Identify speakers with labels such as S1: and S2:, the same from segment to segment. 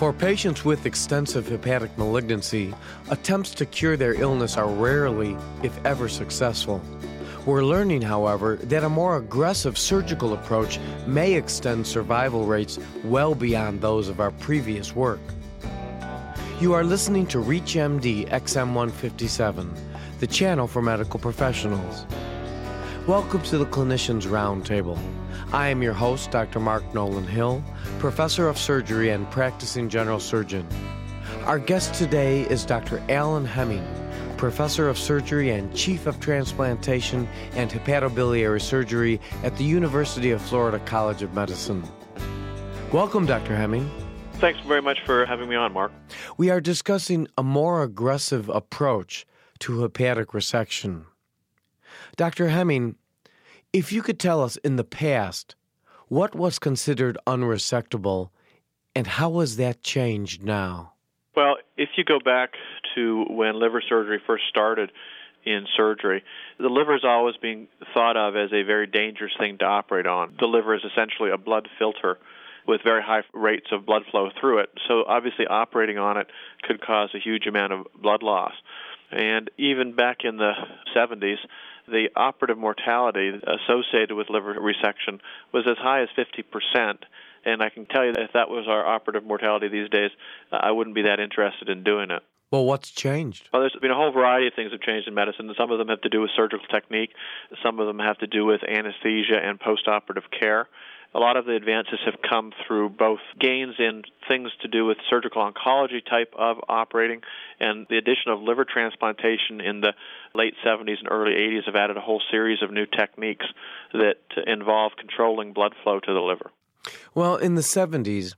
S1: For patients with extensive hepatic malignancy, attempts to cure their illness are rarely, if ever, successful. We're learning, however, that a more aggressive surgical approach may extend survival rates well beyond those of our previous work. You are listening to ReachMD XM157, the channel for medical professionals. Welcome to the Clinicians Roundtable. I am your host, Dr. Mark Nolan Hill, professor of surgery and practicing general surgeon. Our guest today is Dr. Alan Hemming, professor of surgery and chief of transplantation and hepatobiliary surgery at the University of Florida College of Medicine. Welcome, Dr. Hemming.
S2: Thanks very much for having me on, Mark.
S1: We are discussing a more aggressive approach to hepatic resection. Dr. Hemming, if you could tell us in the past what was considered unresectable and how has that changed now?
S2: Well, if you go back to when liver surgery first started in surgery, the liver is always being thought of as a very dangerous thing to operate on. The liver is essentially a blood filter with very high rates of blood flow through it. So obviously operating on it could cause a huge amount of blood loss. And even back in the 70s, the operative mortality associated with liver resection was as high as 50%. And I can tell you that if that was our operative mortality these days, I wouldn't be that interested in doing it.
S1: Well, what's changed?
S2: Well, there's been a whole variety of things have changed in medicine. Some of them have to do with surgical technique. Some of them have to do with anesthesia and postoperative care a lot of the advances have come through both gains in things to do with surgical oncology type of operating and the addition of liver transplantation in the late 70s and early 80s have added a whole series of new techniques that involve controlling blood flow to the liver.
S1: Well, in the 70s,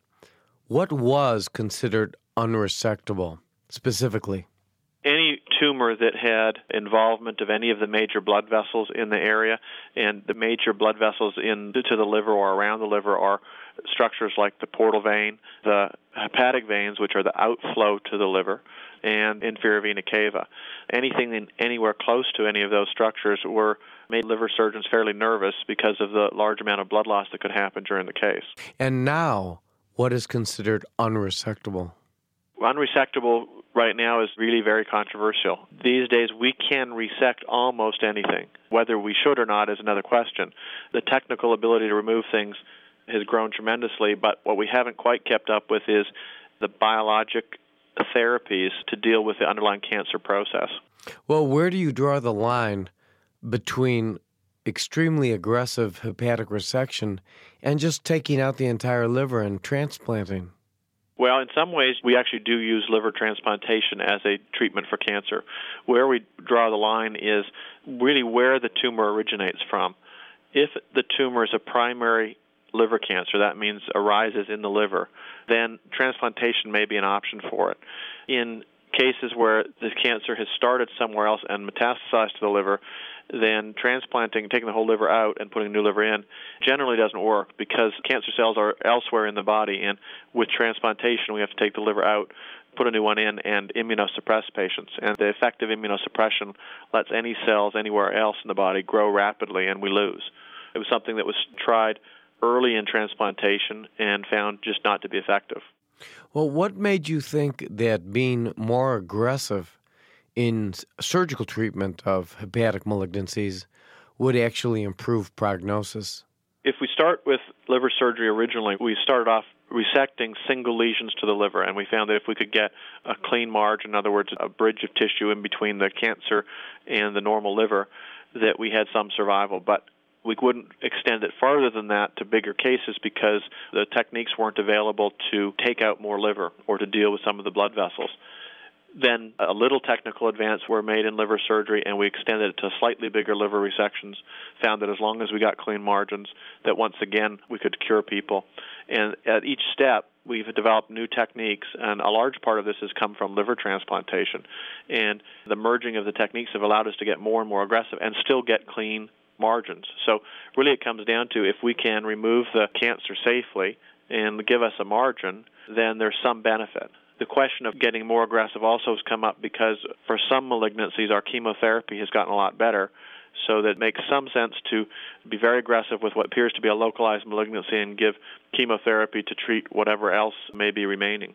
S1: what was considered unresectable specifically?
S2: any tumor that had involvement of any of the major blood vessels in the area, and the major blood vessels in to the liver or around the liver are structures like the portal vein, the hepatic veins, which are the outflow to the liver, and inferior vena cava. Anything in, anywhere close to any of those structures were made liver surgeons fairly nervous because of the large amount of blood loss that could happen during the case.
S1: And now, what is considered unresectable?
S2: Unresectable right now is really very controversial. These days, we can resect almost anything. Whether we should or not is another question. The technical ability to remove things has grown tremendously, but what we haven't quite kept up with is the biologic therapies to deal with the underlying cancer process.
S1: Well, where do you draw the line between extremely aggressive hepatic resection and just taking out the entire liver and transplanting?
S2: Well, in some ways, we actually do use liver transplantation as a treatment for cancer. Where we draw the line is really where the tumor originates from. If the tumor is a primary liver cancer, that means arises in the liver, then transplantation may be an option for it. In cases where the cancer has started somewhere else and metastasized to the liver, then transplanting, taking the whole liver out and putting a new liver in, generally doesn't work because cancer cells are elsewhere in the body. And with transplantation, we have to take the liver out, put a new one in, and immunosuppress patients. And the effective immunosuppression lets any cells anywhere else in the body grow rapidly, and we lose. It was something that was tried early in transplantation and found just not to be effective.
S1: Well, what made you think that being more aggressive in surgical treatment of hepatic malignancies would actually improve prognosis?
S2: If we start with liver surgery originally, we started off resecting single lesions to the liver, and we found that if we could get a clean margin, in other words, a bridge of tissue in between the cancer and the normal liver, that we had some survival. But we wouldn't extend it farther than that to bigger cases because the techniques weren't available to take out more liver or to deal with some of the blood vessels. Then a little technical advance were made in liver surgery, and we extended it to slightly bigger liver resections. Found that as long as we got clean margins, that once again we could cure people. And at each step, we've developed new techniques, and a large part of this has come from liver transplantation. And the merging of the techniques have allowed us to get more and more aggressive and still get clean margins. So really, it comes down to if we can remove the cancer safely and give us a margin, then there's some benefit the question of getting more aggressive also has come up because for some malignancies, our chemotherapy has gotten a lot better. So that it makes some sense to be very aggressive with what appears to be a localized malignancy and give chemotherapy to treat whatever else may be remaining.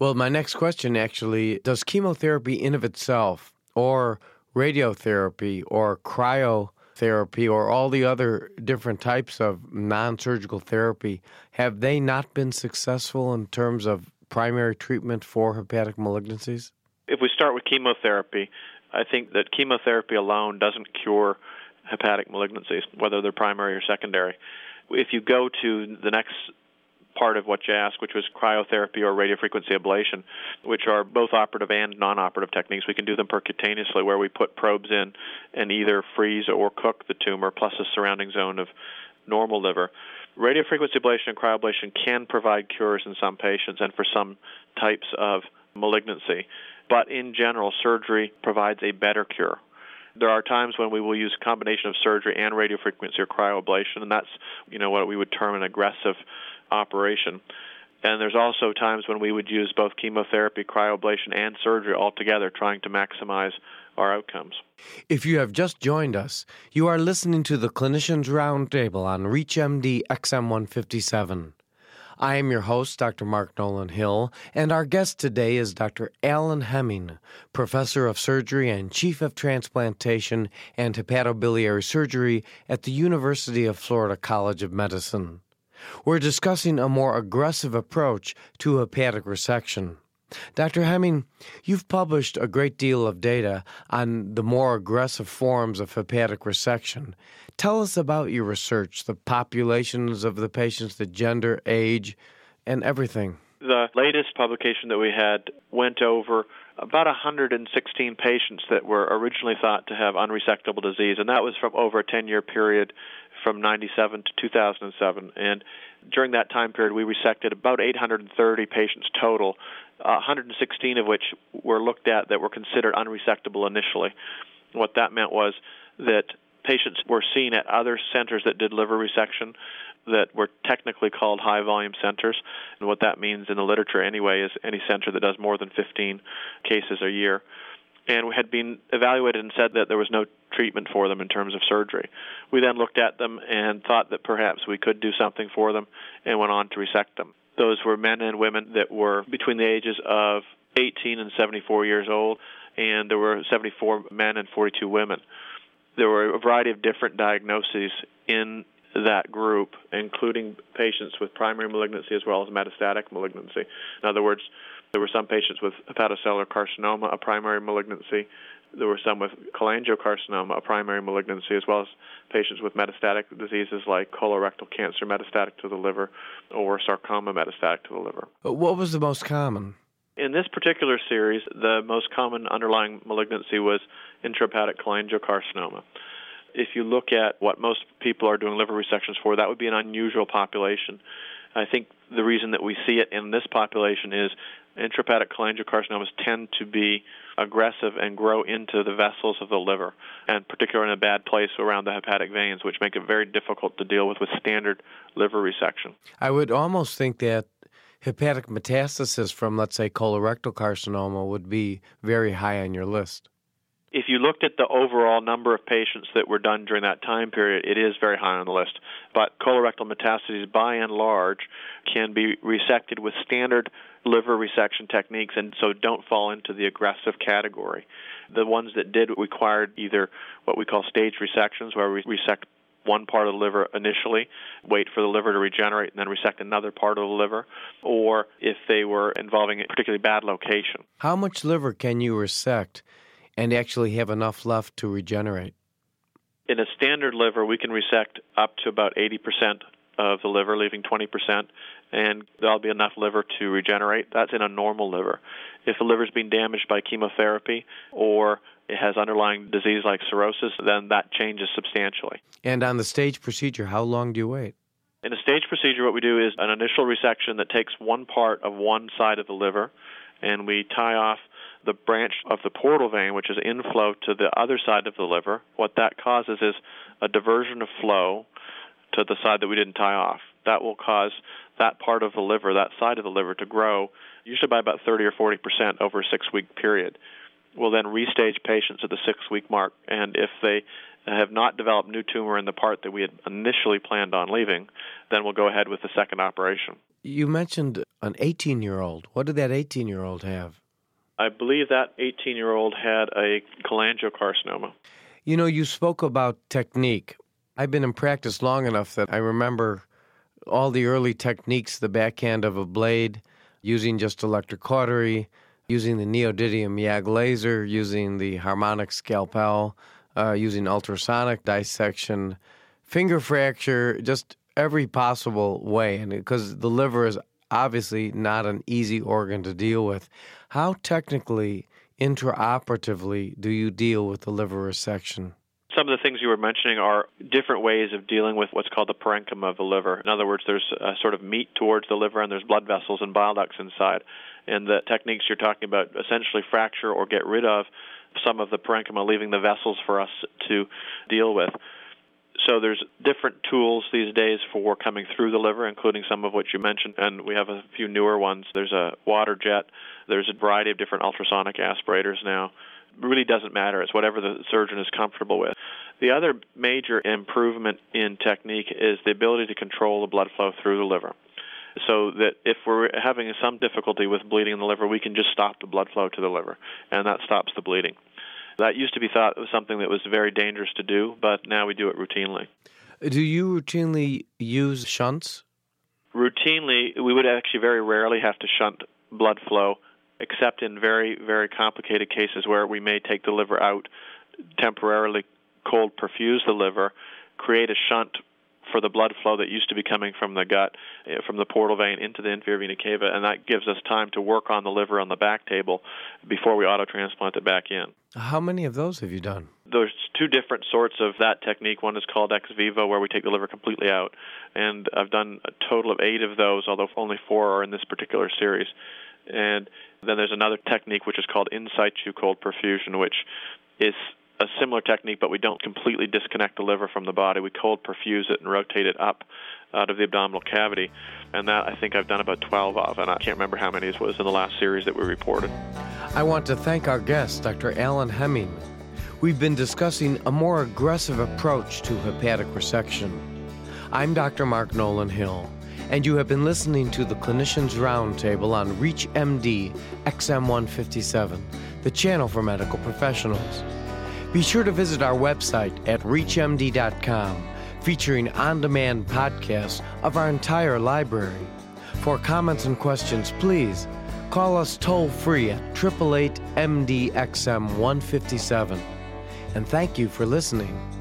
S1: Well, my next question actually does chemotherapy in of itself or radiotherapy or cryotherapy or all the other different types of non-surgical therapy have they not been successful in terms of primary treatment for hepatic malignancies?
S2: If we start with chemotherapy, I think that chemotherapy alone doesn't cure hepatic malignancies, whether they're primary or secondary. If you go to the next part of what you asked, which was cryotherapy or radiofrequency ablation, which are both operative and non operative techniques. We can do them percutaneously, where we put probes in and either freeze or cook the tumor plus a surrounding zone of normal liver. Radiofrequency ablation and cryoablation can provide cures in some patients and for some types of malignancy, but in general, surgery provides a better cure there are times when we will use a combination of surgery and radiofrequency or cryoablation, and that's you know what we would term an aggressive operation. And there's also times when we would use both chemotherapy, cryoablation, and surgery all together, trying to maximize our outcomes.
S1: If you have just joined us, you are listening to the Clinicians Roundtable on ReachMD XM157. I am your host, Dr. Mark Nolan Hill, and our guest today is Dr. Alan Hemming, Professor of Surgery and Chief of Transplantation and Hepatobiliary Surgery at the University of Florida College of Medicine. We're discussing a more aggressive approach to hepatic resection. Dr. Hemming, you've published a great deal of data on the more aggressive forms of hepatic resection. Tell us about your research, the populations of the patients, the gender, age, and everything.
S2: The latest publication that we had went over about 116 patients that were originally thought to have unresectable disease, and that was from over a 10 year period from 97 to 2007. And during that time period, we resected about 830 patients total, uh, 116 of which were looked at that were considered unresectable initially. What that meant was that patients were seen at other centers that did liver resection that were technically called high volume centers. And what that means in the literature, anyway, is any center that does more than 15 cases a year and we had been evaluated and said that there was no treatment for them in terms of surgery. We then looked at them and thought that perhaps we could do something for them and went on to resect them. Those were men and women that were between the ages of 18 and 74 years old, and there were 74 men and 42 women. There were a variety of different diagnoses in that group, including patients with primary malignancy as well as metastatic malignancy. In other words, there were some patients with hepatocellular carcinoma, a primary malignancy. There were some with cholangiocarcinoma, a primary malignancy, as well as patients with metastatic diseases like colorectal cancer metastatic to the liver or sarcoma metastatic to the liver.
S1: What was the most common?
S2: In this particular series, the most common underlying malignancy was intrahepatic cholangiocarcinoma. If you look at what most people are doing liver resections for, that would be an unusual population. I think the reason that we see it in this population is intrahepatic cholangiocarcinomas tend to be aggressive and grow into the vessels of the liver, and particularly in a bad place around the hepatic veins, which make it very difficult to deal with with standard liver resection.
S1: I would almost think that hepatic metastasis from, let's say, colorectal carcinoma would be very high on your list
S2: if you looked at the overall number of patients that were done during that time period, it is very high on the list. But colorectal metastases, by and large, can be resected with standard liver resection techniques and so don't fall into the aggressive category. The ones that did required either what we call stage resections, where we resect one part of the liver initially, wait for the liver to regenerate, and then resect another part of the liver, or if they were involving a particularly bad location.
S1: How much liver can you resect and actually have enough left to regenerate?
S2: In a standard liver, we can resect up to about 80% of the liver, leaving 20%, and there'll be enough liver to regenerate. That's in a normal liver. If the liver's been damaged by chemotherapy or it has underlying disease like cirrhosis, then that changes substantially.
S1: And on the stage procedure, how long do you wait?
S2: In a stage procedure, what we do is an initial resection that takes one part of one side of the liver, and we tie off the branch of the portal vein, which is inflow to the other side of the liver, what that causes is a diversion of flow to the side that we didn't tie off. That will cause that part of the liver, that side of the liver, to grow usually by about 30 or 40 percent over a six week period. We'll then restage patients at the six week mark, and if they have not developed new tumor in the part that we had initially planned on leaving, then we'll go ahead with the second operation.
S1: You mentioned an 18 year old. What did that 18 year old have?
S2: I believe that 18 year old had a cholangiocarcinoma.
S1: You know, you spoke about technique. I've been in practice long enough that I remember all the early techniques the backhand of a blade, using just electrocautery, using the neodymium YAG laser, using the harmonic scalpel, uh, using ultrasonic dissection, finger fracture, just every possible way. And because the liver is obviously not an easy organ to deal with, how technically, intraoperatively, do you deal with the liver resection?
S2: some of the things you were mentioning are different ways of dealing with what's called the parenchyma of the liver. In other words, there's a sort of meat towards the liver and there's blood vessels and bile ducts inside. And the techniques you're talking about essentially fracture or get rid of some of the parenchyma, leaving the vessels for us to deal with. So there's different tools these days for coming through the liver, including some of what you mentioned, and we have a few newer ones. There's a water jet. There's a variety of different ultrasonic aspirators now It really doesn't matter. It's whatever the surgeon is comfortable with. The other major improvement in technique is the ability to control the blood flow through the liver. So that if we're having some difficulty with bleeding in the liver, we can just stop the blood flow to the liver, and that stops the bleeding. That used to be thought was something that was very dangerous to do, but now we do it routinely.
S1: Do you routinely use shunts?
S2: Routinely, we would actually very rarely have to shunt blood flow except in very, very complicated cases where we may take the liver out, temporarily cold perfuse the liver, create a shunt for the blood flow that used to be coming from the gut, eh, from the portal vein into the inferior vena cava, and that gives us time to work on the liver on the back table before we auto transplant it back in.
S1: How many of those have you done?
S2: There's two different sorts of that technique. One is called ex vivo, where we take the liver completely out, and I've done a total of eight of those, although only four are in this particular series. And then there's another technique which is called in situ cold perfusion, which is a similar technique, but we don't completely disconnect the liver from the body. We cold perfuse it and rotate it up out of the abdominal cavity. And that I think I've done about 12 of, and I can't remember how many it was in the last series that we reported.
S1: I want to thank our guest, Dr. Alan Hemming. We've been discussing a more aggressive approach to hepatic resection. I'm Dr. Mark Nolan Hill and you have been listening to the Clinicians Roundtable on ReachMD XM157, the channel for medical professionals. Be sure to visit our website at reachmd.com, featuring on demand podcasts of our entire library. For comments and questions, please call us toll free at 888 MDXM 157. And thank you for listening.